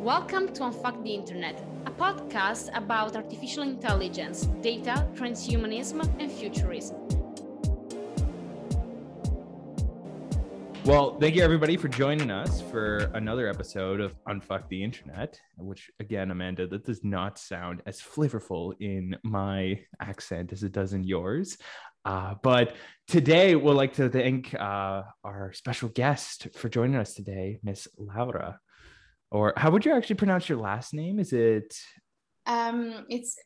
Welcome to Unfuck the Internet, a podcast about artificial intelligence, data, transhumanism, and futurism. Well, thank you everybody for joining us for another episode of Unfuck the Internet, which again, Amanda, that does not sound as flavorful in my accent as it does in yours. Uh, but today, we'd like to thank uh, our special guest for joining us today, Miss Laura. Or how would you actually pronounce your last name? Is it? Um, it's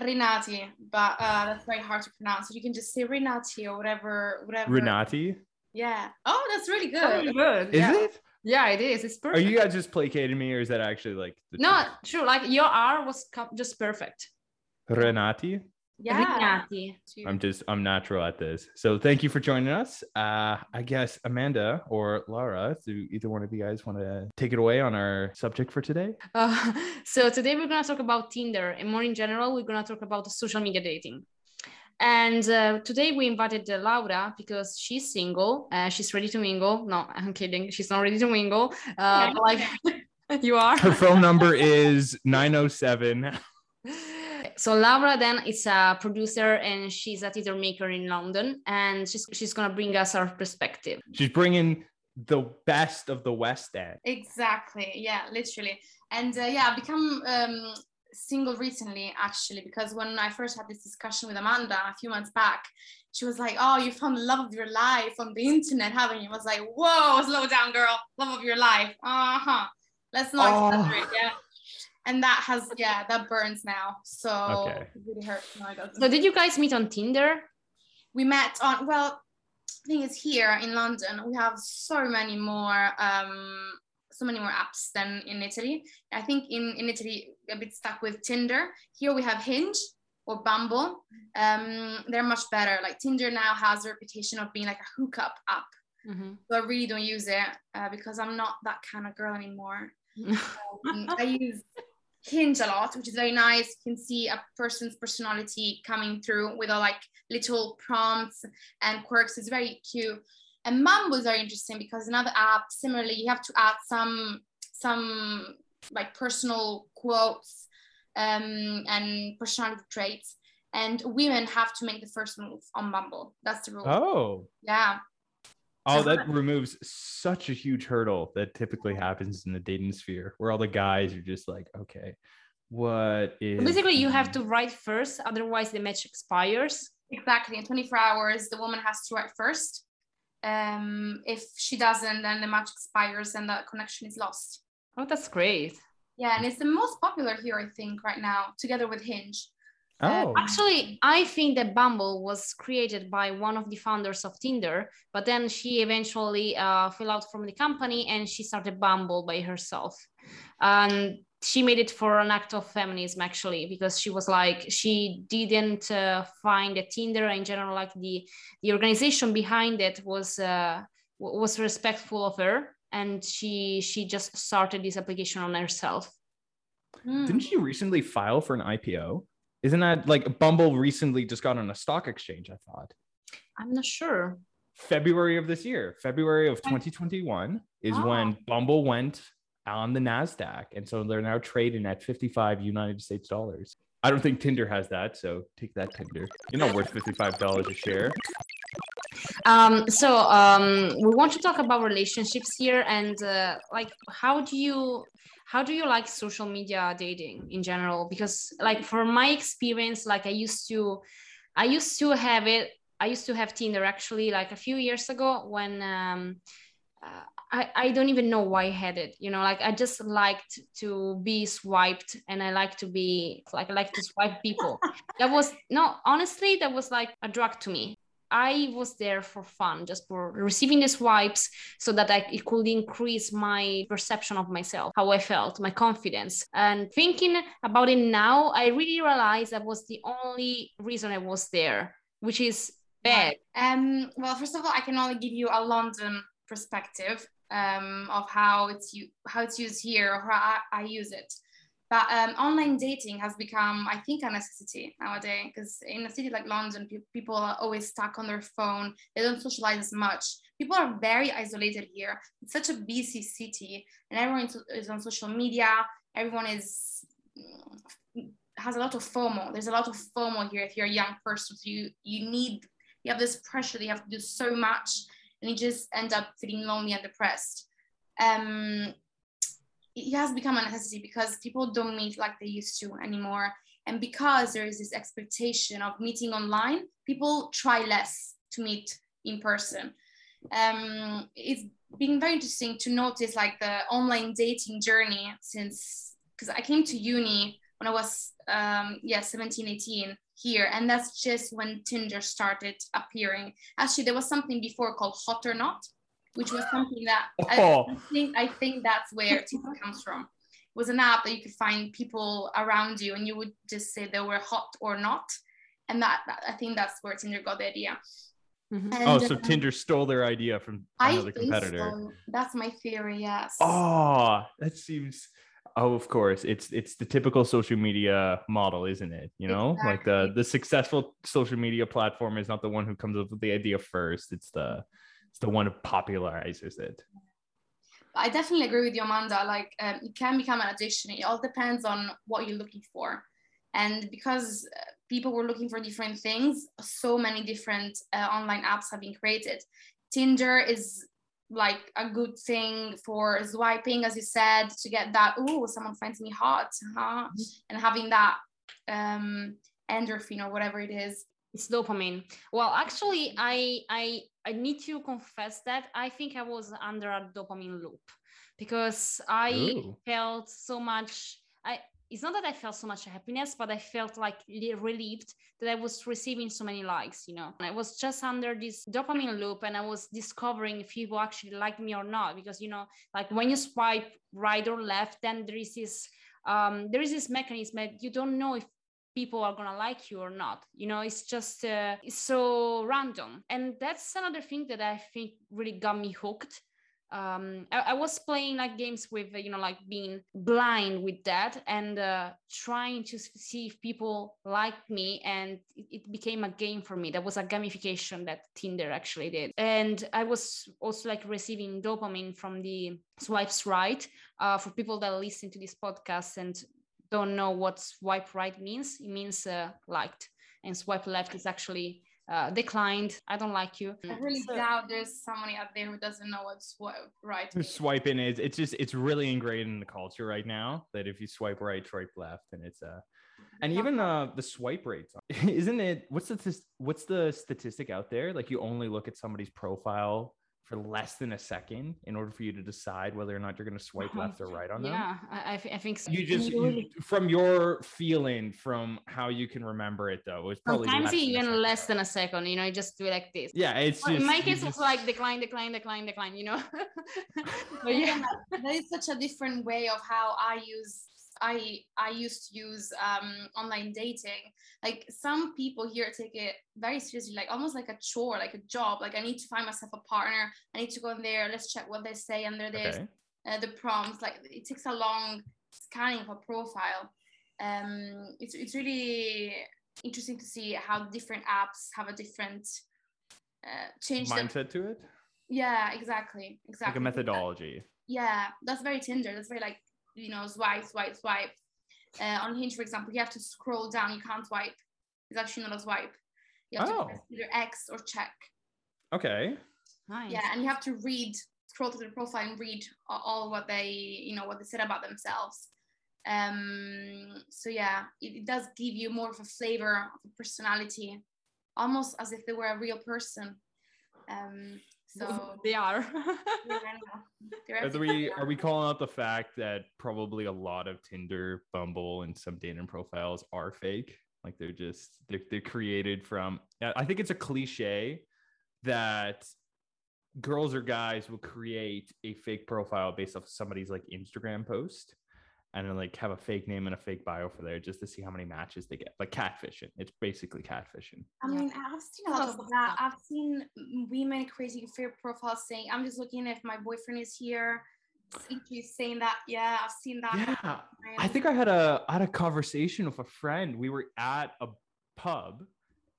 Rinati, but uh, that's very hard to pronounce. So you can just say Rinati or whatever, whatever. Rinati. Yeah. Oh, that's really good. Really good. Is yeah. it? Yeah, it is. It's perfect. Are you guys just placating me, or is that actually like the No, true. Like your R was just perfect. Rinati? Yeah. I'm just I'm natural at this. So thank you for joining us. Uh I guess Amanda or Laura, do either one of you guys want to take it away on our subject for today? Uh, so today we're gonna talk about Tinder, and more in general, we're gonna talk about social media dating. And uh, today we invited uh, Laura because she's single. Uh, she's ready to mingle. No, I'm kidding. She's not ready to mingle. Uh, but like you are. Her phone number is 907. So Laura then is a producer and she's a theater maker in London, and she's she's gonna bring us her perspective. She's bringing the best of the West End. Exactly. Yeah, literally. And uh, yeah, I've become um, single recently, actually, because when I first had this discussion with Amanda a few months back, she was like, "Oh, you found the love of your life on the internet, haven't you?" I was like, "Whoa, slow down, girl. Love of your life. Uh huh. Let's not Oh. exaggerate, yeah." And that has, yeah, that burns now. So Okay. it really hurts. No, it doesn't. So did you guys meet on Tinder? we met on well the thing is here in london we have so many more um so many more apps than in italy i think in in italy a bit stuck with tinder here we have hinge or bumble um they're much better like tinder now has a reputation of being like a hookup app so i really don't use it uh, because i'm not that kind of girl anymore um, I use Hinge a lot, which is very nice. You can see a person's personality coming through with a like little prompts and quirks. It's very cute. And Bumble is very interesting because another app, similarly, you have to add some some like personal quotes um, and personality traits. And women have to make the first move on Bumble. That's the rule. Oh. Yeah. Oh, that removes such a huge hurdle that typically happens in the dating sphere where all the guys are just like, okay, what is So basically, you have to write first, otherwise the match expires. Exactly. In 24 hours, the woman has to write first. Um, if she doesn't, then the match expires and the connection is lost. Oh, that's great. Yeah, and it's the most popular here, I think, right now, together with Hinge. Uh, Oh. Actually, I think that Bumble was created by one of the founders of Tinder, but then she eventually uh, fell out from the company and she started Bumble by herself. And she made it for an act of feminism, actually, because she was like, she didn't uh, find that Tinder in general, like the, the organization behind it was, uh, was respectful of her. And she she just started this application on herself. Hmm. Didn't she recently file for an IPO? Isn't that like Bumble recently just got on a stock exchange? I thought I'm not sure. February of this year, February of 2021 is Oh. when Bumble went on the Nasdaq, and so they're now trading at 55 United States dollars. I don't think Tinder has that, so take that Tinder. You're not worth 55 dollars a share. um so um we want to talk about relationships here and uh, like how do you how do you like social media dating in general because like from my experience like i used to i used to have it i used to have tinder actually like a few years ago when um uh, I, I don't even know why I had it, you know, like I just liked to be swiped and I like to be like I like to swipe people. that was no, honestly, that was like a drug to me. I was there for fun, just for receiving the swipes so that I, it could increase my perception of myself, how I felt, my confidence. And thinking about it now, I really realized that was the only reason I was there, which is bad. Um, well, first of all, I can only give you a London perspective um, of how it's how it's used here or how I, I use it. But um, online dating has become, I think, a necessity nowadays because in a city like London, pe- people are always stuck on their phone. They don't socialize as much. people are very isolated here. It's such a busy city, and everyone is on social media. Everyone is has a lot of FOMO. There's a lot of FOMO here if you're a young person. So you you need you have this pressure that you have to do so much, and you just end up feeling lonely and depressed. Um, it has become a necessity because people don't meet like they used to anymore, and because there is this expectation of meeting online, people try less to meet in person. Um, it's been very interesting to notice like the online dating journey since because I came to uni when I was um, yeah 17, 18 here, and that's just when Tinder started appearing. Actually, there was something before called Hot or Not, which was something that oh. I, think I think that's where Tinder comes from. It was an app that you could find people around you, and you would just say they were hot or not, and that, that I think that's where Tinder got the idea. Mm-hmm. And, oh, so um, Tinder stole their idea from another competitor. So. That's my theory. Yes. Oh, that seems Oh, of course. It's it's the typical social media model, isn't it? You know, exactly. like the the successful social media platform is not the one who comes up with the idea first. It's the it's the one who popularizes it. I definitely agree with you, Amanda. Like um, it can become an addiction. It all depends on what you're looking for, and because uh, people were looking for different things, so many different uh, online apps have been created. Tinder is like a good thing for swiping, as you said, to get that, oh, someone finds me hot, huh? Mm-hmm. And having that um, endorphin or whatever it is. It's dopamine. Well, actually, I I I need to confess that I think I was under a dopamine loop because I Ooh. felt so much. I it's not that I felt so much happiness, but I felt like relieved that I was receiving so many likes, you know. And I was just under this dopamine loop and I was discovering if people actually like me or not. Because, you know, like when you swipe right or left, then there is this um, there is this mechanism that you don't know if people are gonna like you or not. You know it's just uh, it's so random. And that's another thing that i think really got me hooked. Um I, I, was playing like games with you know like being blind with that and uh trying to see if people like me and it, it, became a game for me. That was a gamification that tinder actually did. And i was also like receiving dopamine from the swipes right? Uh for people that listen to this podcast and don't know what swipe right means it means uh, liked and swipe left is actually uh, declined. I don't like you. I really so, doubt there's somebody out there who doesn't know what swipe right. Means. Swiping is it's just it's really ingrained in the culture right now that if you swipe right, swipe left, and it's uh and even uh the swipe rates isn't it what's the what's the statistic out there like you only look at somebody's profile for less than a second in order for you to decide whether or not you're going to swipe uh-huh. left or right on them. Yeah, I, I think so. You just you, from your feeling, from how you can remember it though, it's probably sometimes even less than a second. You know, you just do it like this. Yeah, it's well, just, in my case, just... it's like decline, decline, decline, decline. You know, but yeah, that is such a different way of how I use I I used to use um, online dating. Like some people here take it very seriously, like almost like a chore, like a job. Like I need to find myself a partner. I need to go in there. Let's check what they say under this. Okay. Uh, the prompts, like it takes a long scanning of a profile. Um, it's it's really interesting to see how different apps have a different uh, change mindset to it. Yeah, exactly, exactly. Like a methodology. Yeah, that's very Tinder. That's very like you know, swipe, swipe, swipe. Uh, on Hinge, for example, you have to scroll down. You can't swipe. It's actually not a swipe. You have oh. to press either X or check. Okay. Nice. Yeah, and you have to read, scroll to the profile and read all what they, you know, what they said about themselves. Um, so yeah, it, it does give you more of a flavor of a personality, almost as if they were a real person. Um, so they are. are we are we calling out the fact that probably a lot of Tinder, Bumble, and some dating profiles are fake? Like they're just they're, they're created from. I think it's a cliche that girls or guys will create a fake profile based off somebody's like Instagram post and then like have a fake name and a fake bio for there just to see how many matches they get. Like catfishing. It's basically catfishing. I mean, I've seen a lot of that. I've seen women creating fake profiles saying, I'm just looking if my boyfriend is here. You saying that, yeah, I've seen that. Yeah, I think I had a I had a conversation with a friend. We were at a pub,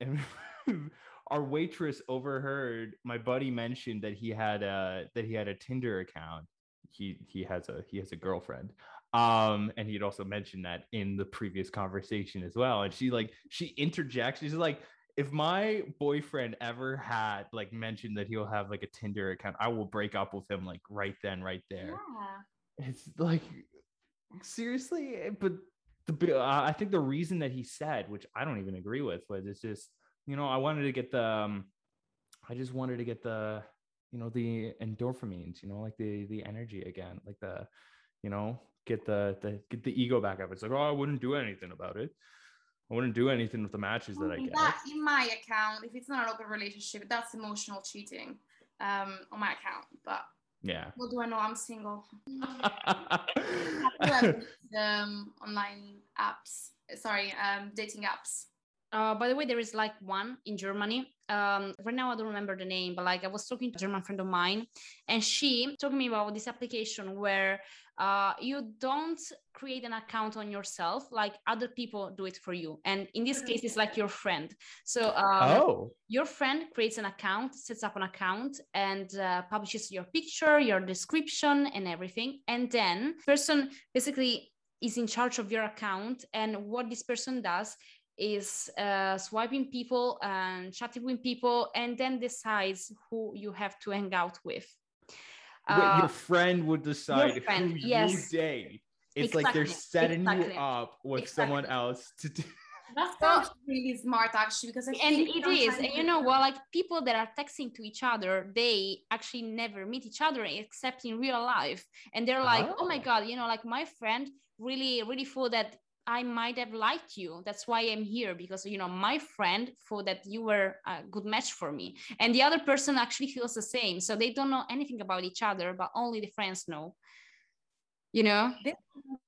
and our waitress overheard my buddy mentioned that he had a that he had a Tinder account. He he has a he has a girlfriend. Um, and he'd also mentioned that in the previous conversation as well. And she like she interjects. She's like, if my boyfriend ever had like mentioned that he'll have like a Tinder account, I will break up with him like right then, right there. Yeah. It's like seriously, but the uh, I think the reason that he said, which I don't even agree with, was it's just you know I wanted to get the um, I just wanted to get the you know the endorphins, you know, like the the energy again, like the you know get the the get the ego back up. It's like oh I wouldn't do anything about it. I wouldn't do anything with the matches that I get. That in my account, if it's not an open relationship, that's emotional cheating um, on my account. But Yeah. what do I know? I'm single. um, online apps. Sorry, um, dating apps. Uh, by the way, there is like one in Germany. Um, right now, I don't remember the name, but like I was talking to a German friend of mine, and she told me about this application where uh, you don't create an account on yourself, like other people do it for you. And in this case, it's like your friend. So um, oh. your friend creates an account, sets up an account, and uh, publishes your picture, your description, and everything. And then person basically is in charge of your account. And what this person does is uh, swiping people and chatting with people, and then decides who you have to hang out with. Wait, Uh, your friend would decide friend, who yes. you date. It's like they're setting exactly, you up with someone else to do. That sounds really smart, actually, because I and it is and you know what like people that are texting to each other they actually never meet each other except in real life and they're like oh, my Oh. god you know like my friend really really thought that i might have liked you that's why i'm here because you know my friend thought that you were a good match for me and the other person actually feels the same so they don't know anything about each other but only the friends know you know this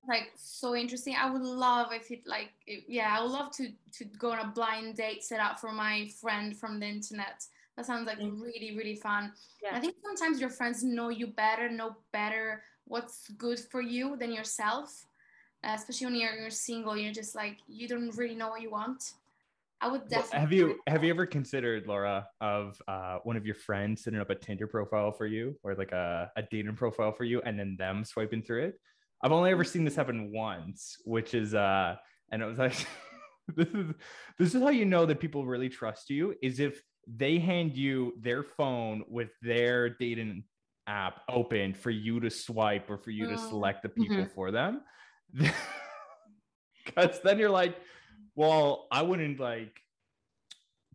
like so interesting. I would love if it like yeah, I would love to to go on a blind date set up for my friend from the internet. That sounds like really really fun. Yeah. I think sometimes your friends know you better, know better what's good for you than yourself. Uh, especially when you're, you're single, you're just like you don't really know what you want. I would Well, definitely. have you have you ever considered Laura of uh, one of your friends setting up a Tinder profile for you or like a, a dating profile for you and then them swiping through it? I've only ever seen this happen once, which is uh and it was like this is this is how you know that people really trust you is if they hand you their phone with their dating app open for you to swipe or for you to Mm. select the people for them. Because then you're like, well, I wouldn't like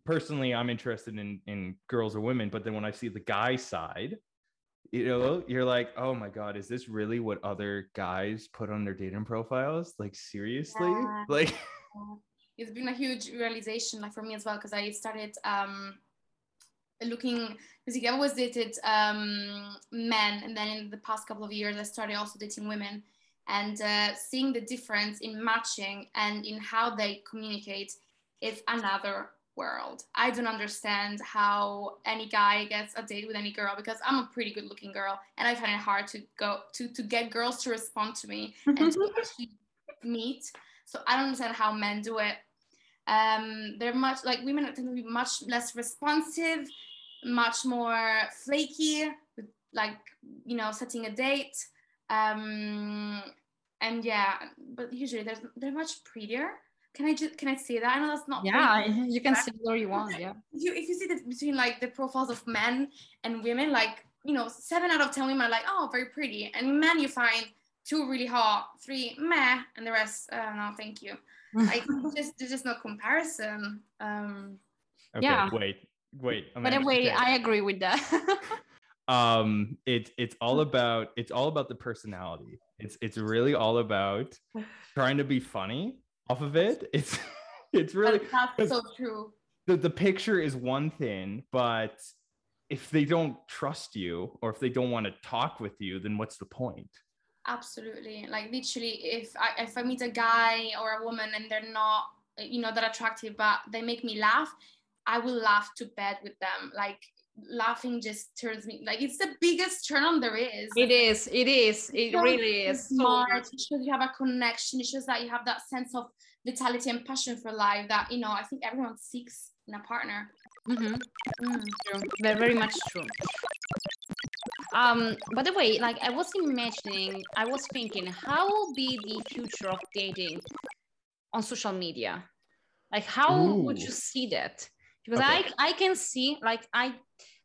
personally, I'm interested in in girls or women, but then when I see the guy side, you know, you're like, oh my god, is this really what other guys put on their dating profiles? Like seriously? Yeah. Like it's been a huge realization like for me as well because I started um looking basically I always dated um men and then in the past couple of years I started also dating women and uh, seeing the difference in matching and in how they communicate is another world. I don't understand how any guy gets a date with any girl because I'm a pretty good looking girl and I find it hard to go to to get girls to respond to me and to actually meet. So I don't understand how men do it. Um, they're much like women tend to be much less responsive, much more flaky, with like you know setting a date. Um, and yeah, but usually they're they're much prettier. Can I just can I say that? I know that's not yeah pretty. you can say whatever you want yeah If you if you see the between like the profiles of men and women, like you know, seven out of ten women are like, oh, very pretty, and men you find two really hot, three meh, and the rest, uh, no, thank you. Like just there's just no comparison. Um, okay, Yeah. wait, wait. but Amanda, anyway okay. i agree with that um it's it's all about it's all about the personality it's it's really all about trying to be funny off of it it's it's really that's so true. the, the picture is one thing but if they don't trust you or if they don't want to talk with you then what's the point Absolutely. Like literally, if I if I meet a guy or a woman and they're not, you know, that attractive, but they make me laugh, I will laugh to bed with them. Like laughing just turns me like it's the biggest turn on there is. it is it is it shows really you're is so smart. It shows you have a connection. It shows that you have that sense of vitality and passion for life that you know I think everyone seeks in a partner. Mhm. Mm. True. Very, very much true. Um, by the way, like I was imagining, I was thinking, how will be the future of dating on social media? Like, how would you see that? Because Okay. I I can see, like, I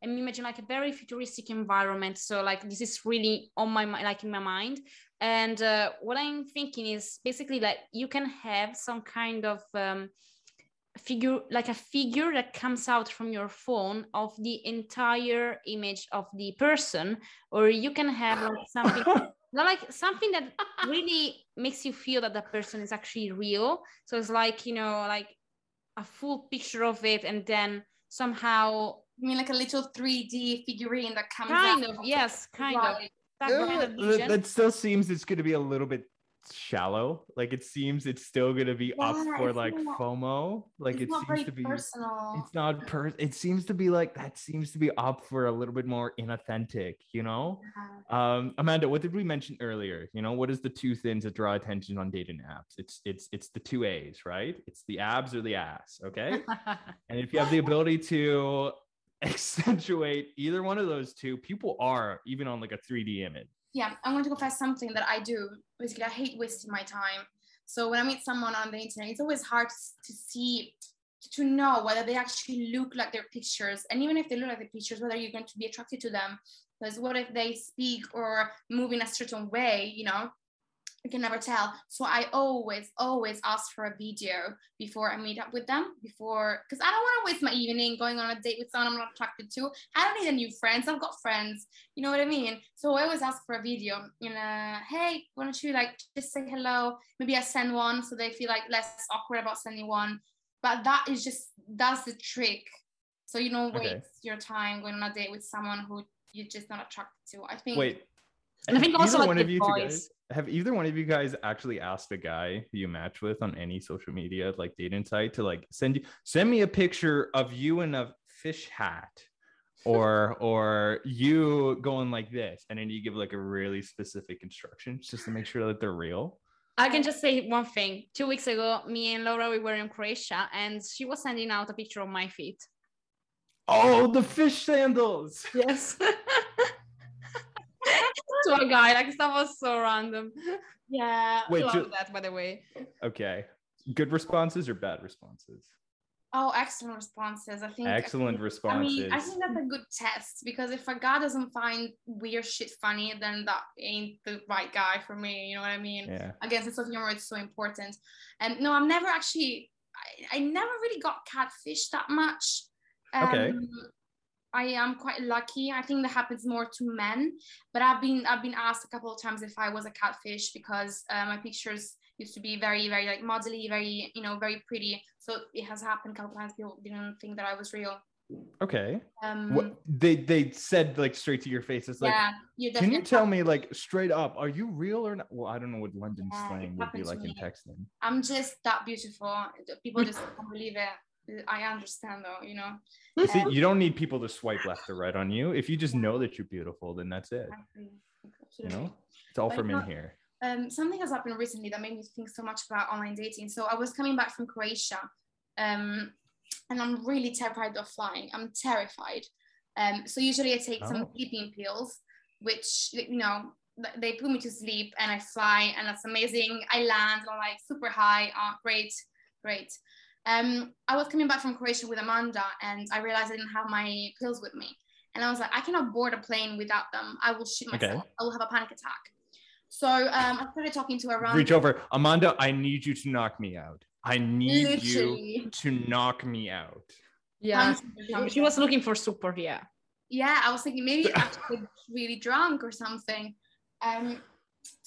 am imagine like a very futuristic environment. So like this is really on my mind, like in my mind. And uh, what I'm thinking is basically like you can have some kind of um, figure like a figure that comes out from your phone of the entire image of the person or you can have like something not like something that really makes you feel that the person is actually real so it's like you know like a full picture of it and then somehow You mean like a little 3D figurine that comes kind out of yes kind of Right. that kind of that, still seems it's going to be a little bit shallow. Like it seems it's still going to be up for like not- FOMO. Like it seems to be. personal. It's not per. It seems to be like that. Seems to be up for a little bit more inauthentic. You know. Uh, Um, Amanda, what did we mention earlier? You know, what is the two things that draw attention on dating apps? It's it's it's the two A's, right? It's the abs or the ass. Okay. And if you have the ability to accentuate either one of those two, people are even on like a 3D image. yeah, I'm going to confess something that I do. Basically, I hate wasting my time. So when I meet someone on the internet, it's always hard to see, to know whether they actually look like their pictures. And even if they look like the pictures, whether you're going to be attracted to them. Because what if they speak or move in a certain way, you know? You can never tell. So I always, always ask for a video before I meet up with them. Before, because I don't want to waste my evening going on a date with someone I'm not attracted to. I don't need a new friends. I've got friends. You know what I mean? So I always ask for a video. You know, hey, why don't you like just say hello? Maybe I send one so they feel like less awkward about sending one. But that is just that's the trick. So you don't waste Okay. your time going on a date with someone who you're just not attracted to. I think. Wait. I think have also, either like, one of you guys have either one of you guys actually asked a guy you match with on any social media like dating site to like send you send me a picture of you in a fish hat or or you going like this and then you give like a really specific instructions just to make sure that they're real I can just say one thing. Two weeks ago, me and Laura we were in Croatia, and she was sending out a picture of my feet. oh the fish sandals Yes. to a guy, like that was so random. Yeah. Wait, I love to- that, by the way. okay good responses or bad responses Oh, excellent responses. I think. excellent I responses mean, I think that's a good test because if a guy doesn't find weird shit funny, then that ain't the right guy for me. You know what I mean? yeah Again, sense of humor is so important. And no, I've never actually, I, I never really got catfish that much. Okay. Um, I am quite lucky. I think that happens more to men, but I've been I've been asked a couple of times if I was a catfish because uh, my pictures used to be very very like modelly, very you know very pretty. So it has happened a couple times. People didn't think that I was real. okay Um, what they they said like straight to your face it's like yeah, Can you tell me like straight up, are you real or not? Well, I don't know what London Yeah, slang would be like in me. texting. I'm just that beautiful. People just can't believe it. I understand though, you know. See, you don't need people to swipe left or right on you. If you just know that you're beautiful, then that's it. Exactly. You know, it's all But from in not- here. um, something has happened recently that made me think so much about online dating. So I was coming back from Croatia, um, and I'm really terrified of flying. I'm terrified. Um, so usually I take some Oh. sleeping pills, which you know they put me to sleep, and I fly, and that's amazing. I land, I'm like super high. Ah, great, great. Um, I was coming back from Croatia with Amanda, and I realized I didn't have my pills with me. And I was like, I cannot board a plane without them. I will shoot Okay. myself. I will have a panic attack. So um, I started talking to around. Reach over, Amanda. I need you to knock me out. I need you to knock me out. Yeah. She was looking for support, yeah. yeah, I was thinking maybe actually really drunk or something. Um,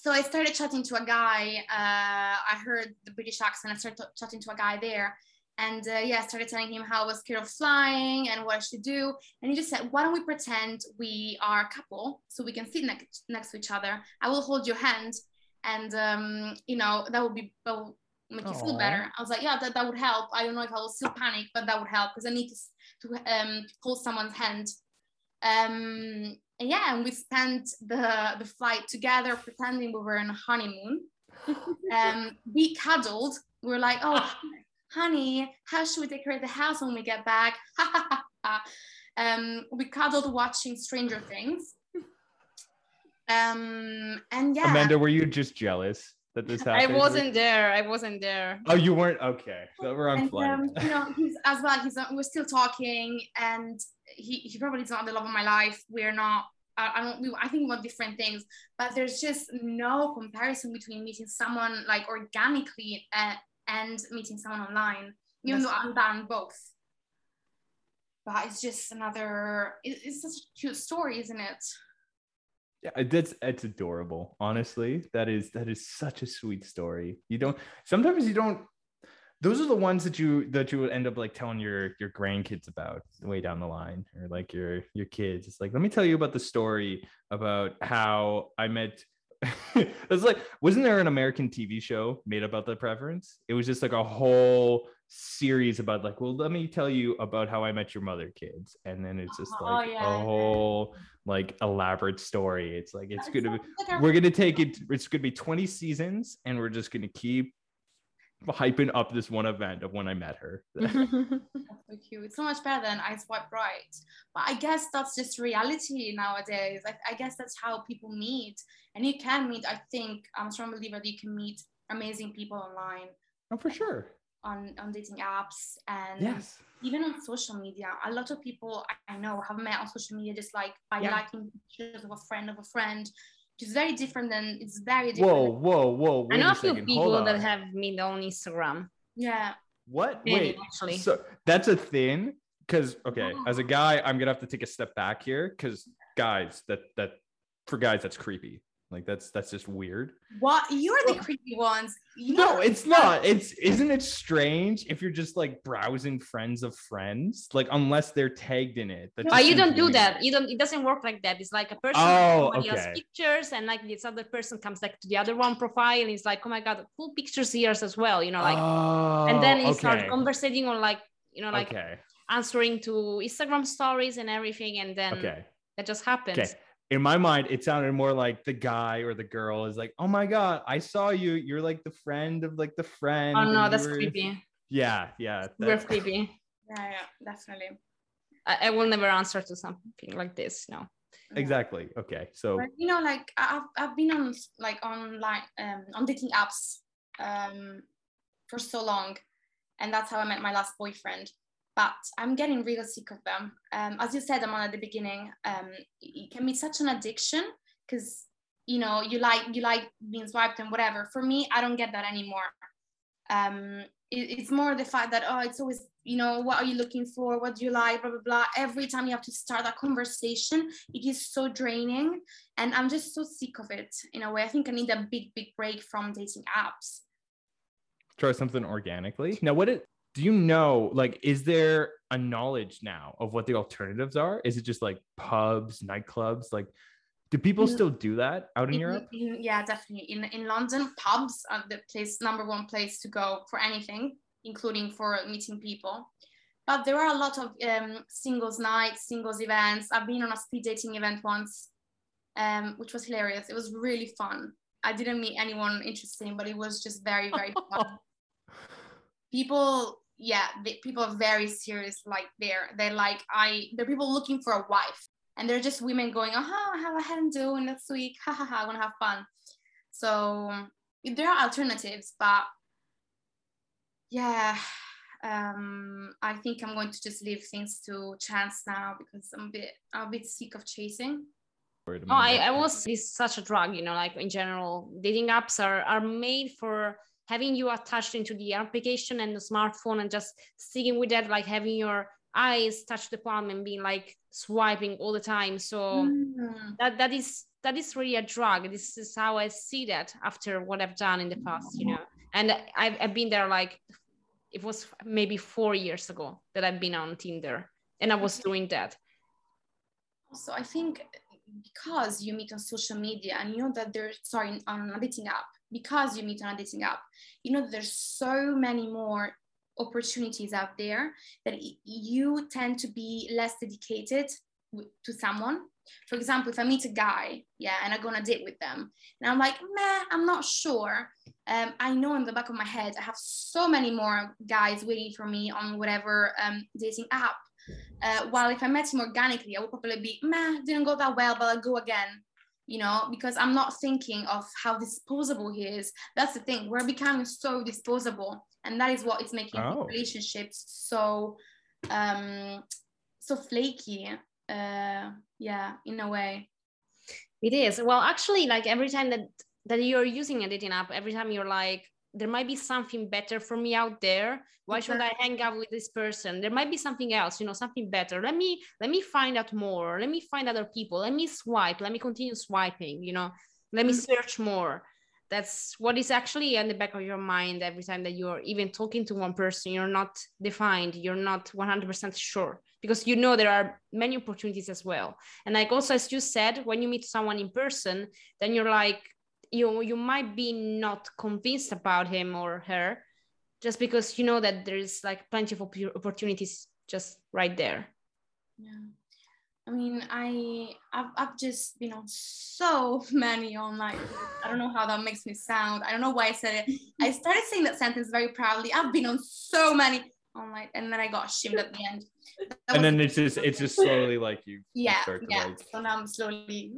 so I started chatting to a guy. Uh, I heard the British accent. I started chatting to a guy there. And uh, yeah, I started telling him how I was scared of flying and what I should do. And he just said, Why don't we pretend we are a couple so we can sit next, next to each other? I will hold your hand. And, um, you know, that would be, that will make you feel better. I was like, Yeah, that, that would help. I don't know if I will still panic, but that would help because I need to, to um, hold someone's hand. Um, and yeah, and we spent the the flight together, pretending we were on a honeymoon. um, we cuddled. We were like, "Oh, honey, how should we decorate the house when we get back? um, we cuddled watching Stranger Things. Um, and yeah. Amanda, were you just jealous that this happened? I wasn't there. I wasn't there. Oh, you weren't? Okay. So we're on and, flight. um, you know, he's as well. He's uh, we're still talking, and he he probably is not the love of my life. We're not. I, I don't. We, I think we want different things, but there's just no comparison between meeting someone like organically uh, and meeting someone online. Even That's though I've done both, but it's just another. It, it's such a cute story, isn't it? Yeah, that's it's adorable. Honestly, that is that is such a sweet story. You don't sometimes you don't. Those are the ones that you that you would end up like telling your your grandkids about way down the line, or like your your kids. It's like let me tell you about the story about how I met. it's like wasn't there an American TV show made about the preference? It was just like a whole series about like well let me tell you about how i met your mother kids and then it's just Oh, like yeah, a whole like elaborate story it's like it's It gonna be like we're gonna take it it's gonna be 20 seasons and we're just gonna keep hyping up this one event of when i met her That's so cute. It's so much better than I Swipe Right. But I guess that's just reality nowadays. I, I guess that's how people meet. And you can meet, I think, I'm a strong believer that you can meet amazing people online oh for sure on, on dating apps and yes even on social media. A lot of people I I know have met on social media just like by Yeah. liking pictures of a friend of a friend, which is very different than it's very different. whoa whoa whoa I know a a few people that have me on Instagram. Yeah. what Many, wait actually. so that's a thing because okay Oh. as a guy i'm gonna have to take a step back here because guys that that for guys that's creepy like that's that's just weird What you're the creepy ones. You No, it's not. It's isn't it strange if you're just like browsing friends of friends, like unless they're tagged in it. That No, Oh, you don't do weird. that. You don't. It doesn't work like that. It's like a person. Oh, okay. pictures, and like this other person comes like to the other one profile, and it's like, oh my god, full pictures here as well. You know, like, oh, and then oh, you start okay. conversating on like, you know, like okay, answering to Instagram stories and everything, and then okay, that just happens. okay. In my mind, it sounded more like the guy or the girl is like, "Oh my god, I saw you. You're like the friend of like the friend." Oh no, that's were-" creepy. Yeah, yeah. Super that's- creepy. Yeah, yeah, definitely. I, I will never answer to something like this. No. Exactly. Okay, so But, you know, like I- I've, I've been on like online um, on dating apps um, for so long, and that's how I met my last boyfriend. But I'm getting real sick of them. Um, as you said, Amanda, at the beginning, um, it can be such an addiction because you know you like you like being swiped and whatever. For me, I don't get that anymore. Um, it, it's more the fact that oh, it's always you know what are you looking for? What do you like? Blah blah blah. Every time you have to start that conversation, it is so draining and i'm just so sick of it in a way i think i need a big big break from dating apps try something organically. Now, what it do you know? Like, is there a knowledge now of what the alternatives are? Is it just like pubs, nightclubs? Like, do people still do that out in In- Europe? in- yeah definitely in, in london pubs are the place number one place to go for anything including for meeting people but there are a lot of um, singles nights singles events i've been on a speed dating event once um, which was hilarious it was really fun i didn't meet anyone interesting but it was just very very fun people yeah they, people are very serious like they're they're like i they're people looking for a wife. And they're just women going oh how I hadn't doing this week ha ha ha i want to have fun. So there are alternatives but yeah um i think i'm going to just leave things to chance now because i'm a bit i'm a bit sick of chasing. Or No, I, I was it's such a drug, you know, like in general, dating apps are, are made for having you attached into the application and the smartphone and just sticking with that, like having your eyes touch the palm and being like swiping all the time. So Mm. that that is that is really a drug. This is how I see that after what I've done in the past, you know. And I've, I've been there like it was maybe four years ago that I've been on Tinder and I was doing that. So i think because you meet on social media and you know that there's sorry on a dating app because you meet on a dating app you know there's so many more opportunities out there that you tend to be less dedicated to someone For example, if I meet a guy, yeah, and I go on a date with them, and I'm like, meh, I'm not sure. Um, I know in the back of my head, I have so many more guys waiting for me on whatever um, dating app. Uh, while if I met him organically, I would probably be, meh, didn't go that well, but I'll go again you know, because I'm not thinking of how disposable he is. That's the thing. We're becoming so disposable, and that is what is making Oh. relationships so, um, so flaky. Uh, yeah, in a way. It is. Well, actually, like every time that that you're using a dating app, every time you're like, there might be something better for me out there. Why should I hang out with this person? There might be something else, you know, something better. Let me let me find out more. Let me find other people. Let me swipe. Let me continue swiping, you know. Let me Mhm. search more. That's what is actually in the back of your mind every time that you're even talking to one person. You're not defined. You're not 100% sure because you know there are many opportunities as well and like also as you said when you meet someone in person then you're like you you might be not convinced about him or her just because you know that there's like plenty of oppo- opportunities just right there Yeah. I mean, I I've, I've just been on so many online. I don't know how that makes me sound. I don't know why I said it. I started saying that sentence very proudly. I've been on so many online, and then I got ashamed at the end. That and then it's just it's just slowly like you yeah yeah. like so now i'm slowly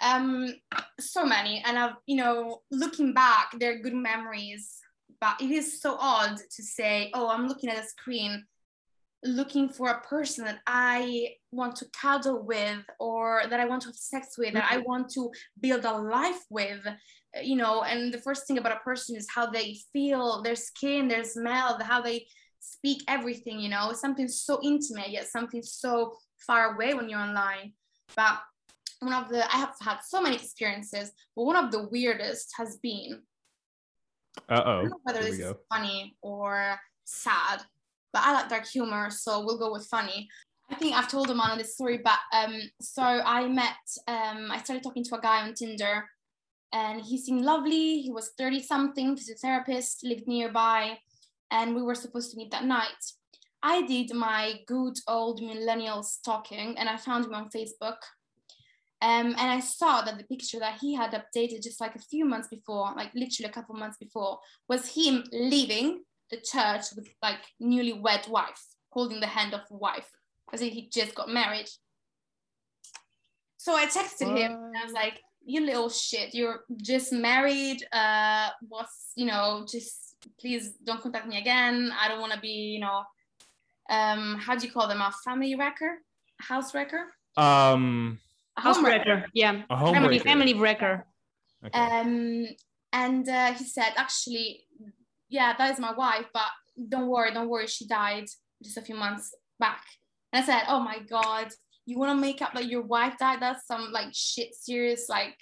um so many. And i've you know looking back they're good memories but it is so odd to say oh i'm looking at a screen looking for a person that i want to cuddle with or that i want to have sex with that i want to build a life with. You know and the first thing about a person is how they feel their skin their smell how they speak everything you know something so intimate yet something so far away when you're online but one of the i have had so many experiences but one of the weirdest has been don't know whether Here this is funny or sad, but I like dark humor, so we'll go with funny. I think I've told Amanda this story, but um, so I met, um, I started talking to a guy on Tinder, and he seemed lovely. He was 30 something, physiotherapist, lived nearby, and we were supposed to meet that night. I did my good old millennial stalking, and I found him on Facebook. Um, and I saw that the picture that he had updated just like a few months before, like literally a couple months before, was him leaving the church with like newlywed wife, holding the hand of wife, as if he just got married. So I texted him and I was like, "You little shit, you're just married. Uh, what's you know, just please don't contact me again. I don't want to be, you know, um, how do you call them? A family wrecker, house wrecker, um a house home wrecker." wrecker yeah a home family wrecker. family wrecker Okay. Um, and uh, he said, actually, yeah, that is my wife, but don't worry, don't worry, she died just a few months back. And I said, oh my God, you want to make up that your wife died? That's some like shit serious, like,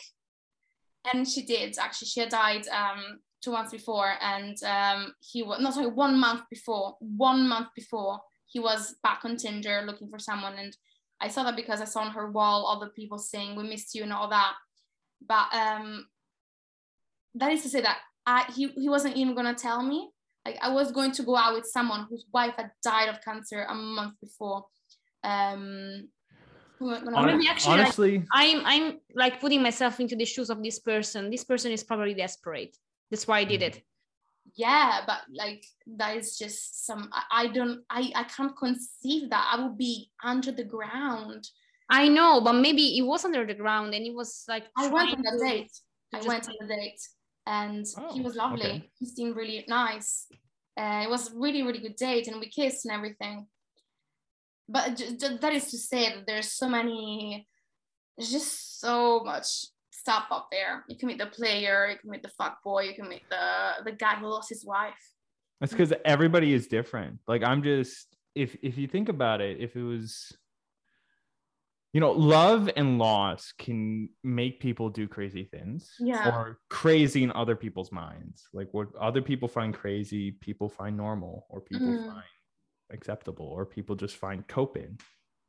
and she did actually. She had died um, two months before, and um, he was, not sorry, one month before, one month before, he was back on Tinder looking for someone. And I saw that because I saw on her wall other people saying, we missed you and all that but um that is to say that I he, he wasn't even gonna tell me. Like I was going to go out with someone whose wife had died of cancer a month before. Um we weren't gonna Or Hon- maybe actually, like, honestly i'm i'm like putting myself into the shoes of this person this person is probably desperate that's why i did it yeah, but like that is just some I, don't I, I can't conceive that. I would be under the ground. i know but maybe it was under the ground and it was like I went on a date. I just- went on a date and he Oh, was lovely. okay. He seemed really nice. Uh, it was a really, really good date and we kissed and everything. But that is to say that there's so many, there's just so much stuff up there. You can meet the player, you can meet the fuck boy, you can meet the, the guy who lost his wife. That's because everybody is different. Like I'm just if if you think about it, if it was you know, love and loss can make people do crazy things Yeah. or crazy in other people's minds. Like what other people find crazy, people find normal or people Mm. find acceptable or people just find coping,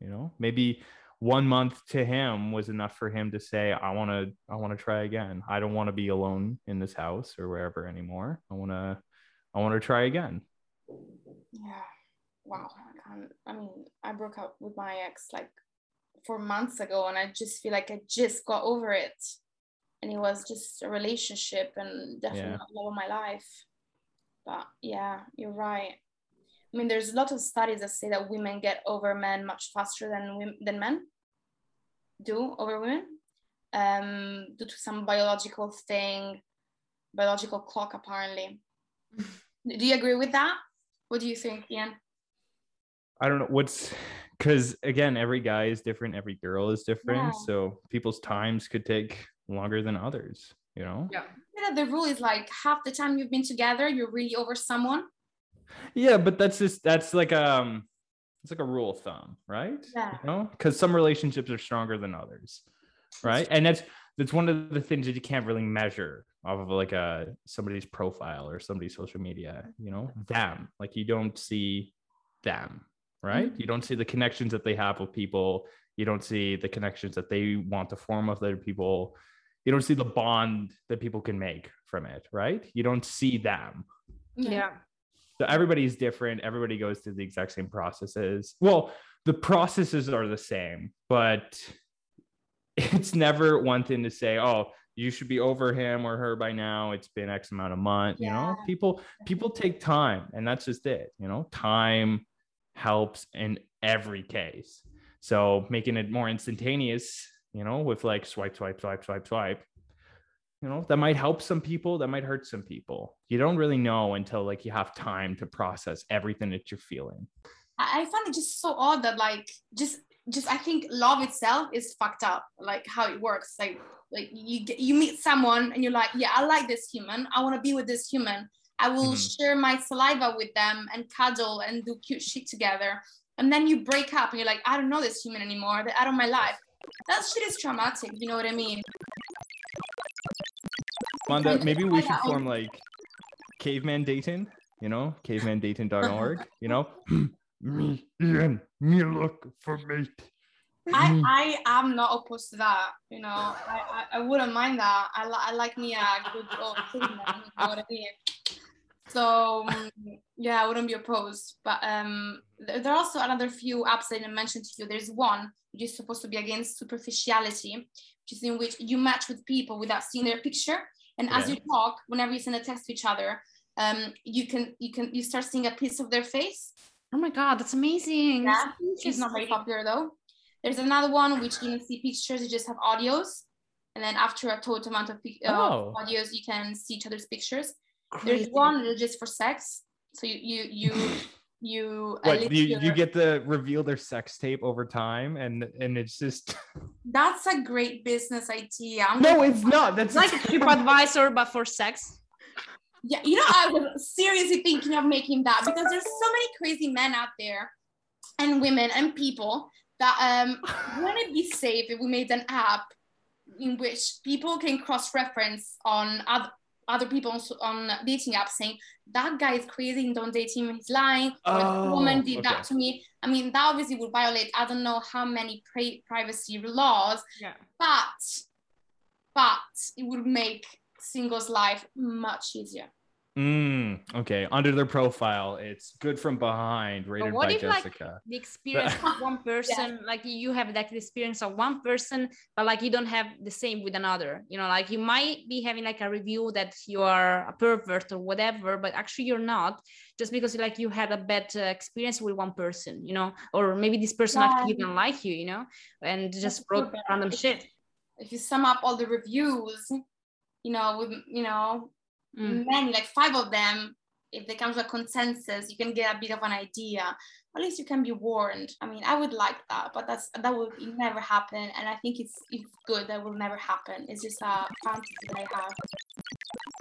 you know? Maybe one month to him was enough for him to say i want to i want to try again i don't want to be alone in this house or wherever anymore i want to i want to try again Yeah. Wow. I can't, I mean, I broke up with my ex like four months ago, and I just feel like I just got over it, and it was just a relationship and definitely Yeah. not love of my life. But yeah, you're right. I mean, there's a lot of studies that say that women get over men much faster than women, than men do over women, um, due to some biological thing, biological clock apparently. do you agree with that? What do you think, Ian? I don't know what's because again, every guy is different, every girl is different. Yeah. So people's times could take longer than others, you know? Yeah. Yeah, the rule is like half the time you've been together, you're really over someone. Yeah, but that's just that's like um it's like a rule of thumb, right? Yeah. You know, because some relationships are stronger than others, right? And that's that's one of the things that you can't really measure off of like a somebody's profile or somebody's social media, you know, them. Like you don't see them, right? Mhm. You don't see the connections that they have with people. You don't see the connections that they want to form with other people. You don't see the bond that people can make from it, right? You don't see them. Yeah. So everybody's different. Everybody goes through the exact same processes. Well, the processes are the same, but it's never one thing to say, oh, you should be over him or her by now. It's been X amount of month. You know, people people take time, and that's just it. You know, time helps in every case. So making it more instantaneous, you know, with like swipe, swipe, swipe, swipe, swipe, you know that might help some people that might hurt some people you don't really know until like you have time to process everything that you're feeling I find it just so odd that like just just I think love itself is fucked up. Like how it works. Like like you get, you meet someone and you're like, yeah, I like this human. I want to be with this human. I will Mhm. share my saliva with them and cuddle and do cute shit together. And then you break up and you're like, I don't know this human anymore. They're out of my life. That shit is traumatic. You know what I mean? Wanda, maybe we should form like caveman Dayton, you know cavemandating.org you know me ian me look for mate I, Mm. I am not opposed to that. You know, I, I, I wouldn't mind that. I, li- I like me a good old caveman, you know what I mean? So um, yeah, I wouldn't be opposed. But um, there, there are also another few apps that I didn't mention to you. There's one which is supposed to be against superficiality, which is in which you match with people without seeing their picture. And as you talk, whenever you send a text to each other, um, you can you can you start seeing a piece of their face. Oh my god, that's amazing. Yeah, That's It's not very popular though. There's another one which you don't see pictures, you just have audios. And then after a total amount of pic- uh, Oh. audios, you can see each other's pictures. There's Crazy. one that's just for sex. So you you you you, what list you, you get to reveal their sex tape over time and and it's just that's a great business idea. I'm no gonna- it's not that's It's like a TripAdvisor, but for sex. yeah, you know, I was seriously thinking of making that because there's so many crazy men out there and women and people that um wouldn't it be safe if we made an app in which people can cross-reference on other other people on, so- on dating apps saying that guy is crazy and don't date him he's lying or that Oh, woman did okay. that to me i mean that obviously would violate i don't know how many pri- privacy laws Yeah. but but it would make singles life much easier Mm, okay under their profile it's good from behind rated what by if, like, The experience of one person, like you have like the experience of one person, but like you don't have the same with another. You know, like you might be having like a review that you are a pervert or whatever, but actually you're not, just because like you had a bad uh, experience with one person, you know, or maybe this person actually didn't like you, you know, and just That's wrote random If- shit. if you sum up all the reviews you know with you know Mm. many like five of them if they come to a consensus you can get a bit of an idea. At least you can be warned. I mean i would like that but that's that will never happen. And i think it's it's good that will never happen. It's just a fantasy that i have.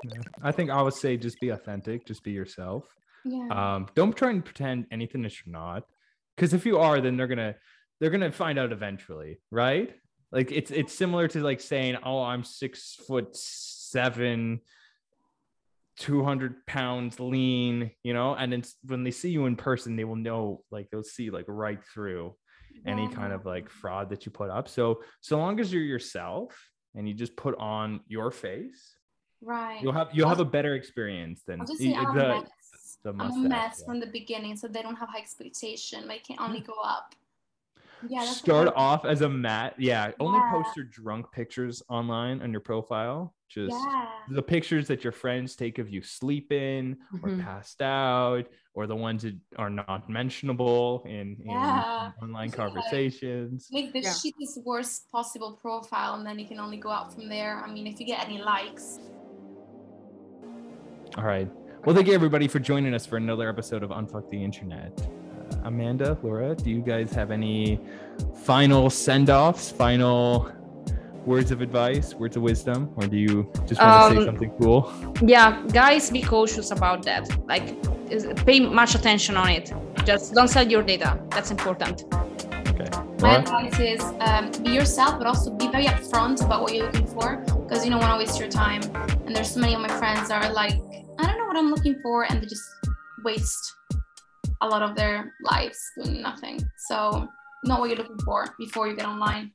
Yeah. i think i would say just be authentic just be yourself. Yeah. Um don't try and pretend anything that you're not because if you are then they're gonna they're gonna find out eventually right? Like it's it's similar to like saying oh i'm six foot seven 200 pounds lean you know and then s- when they see you in person they will know like they'll see like right through any kind of like fraud that you put up so so long as you're yourself and you just put on your face right you'll have you'll have a better experience than say I'm a the, mess. I'm a mess yeah. from the beginning, so they don't have high expectation. They can only go up. Yeah, start off as a mat. Yeah, only Yeah. post your drunk pictures online on your profile. Just Yeah. the pictures that your friends take of you sleeping or Mhm. passed out, or the ones that are not mentionable in, in online Yeah. conversations. Make the Yeah. shittiest, worst possible profile, and then you can only go out from there. I mean, if you get any likes. All right. Well, thank you everybody for joining us for another episode of Unfuck the Internet. Uh, Amanda, Laura, do you guys have any final send offs, final words of advice, words of wisdom, or do you just want to say Um, something cool? yeah guys be cautious about that like pay much attention on it just don't sell your data that's important Okay. My Laura? advice is um, be yourself, but also be very upfront about what you're looking for because you don't want to waste your time. And there's so many of my friends that are like, I don't know what I'm looking for, and they just waste a lot of their lives doing nothing. So know what you're looking for before you get online.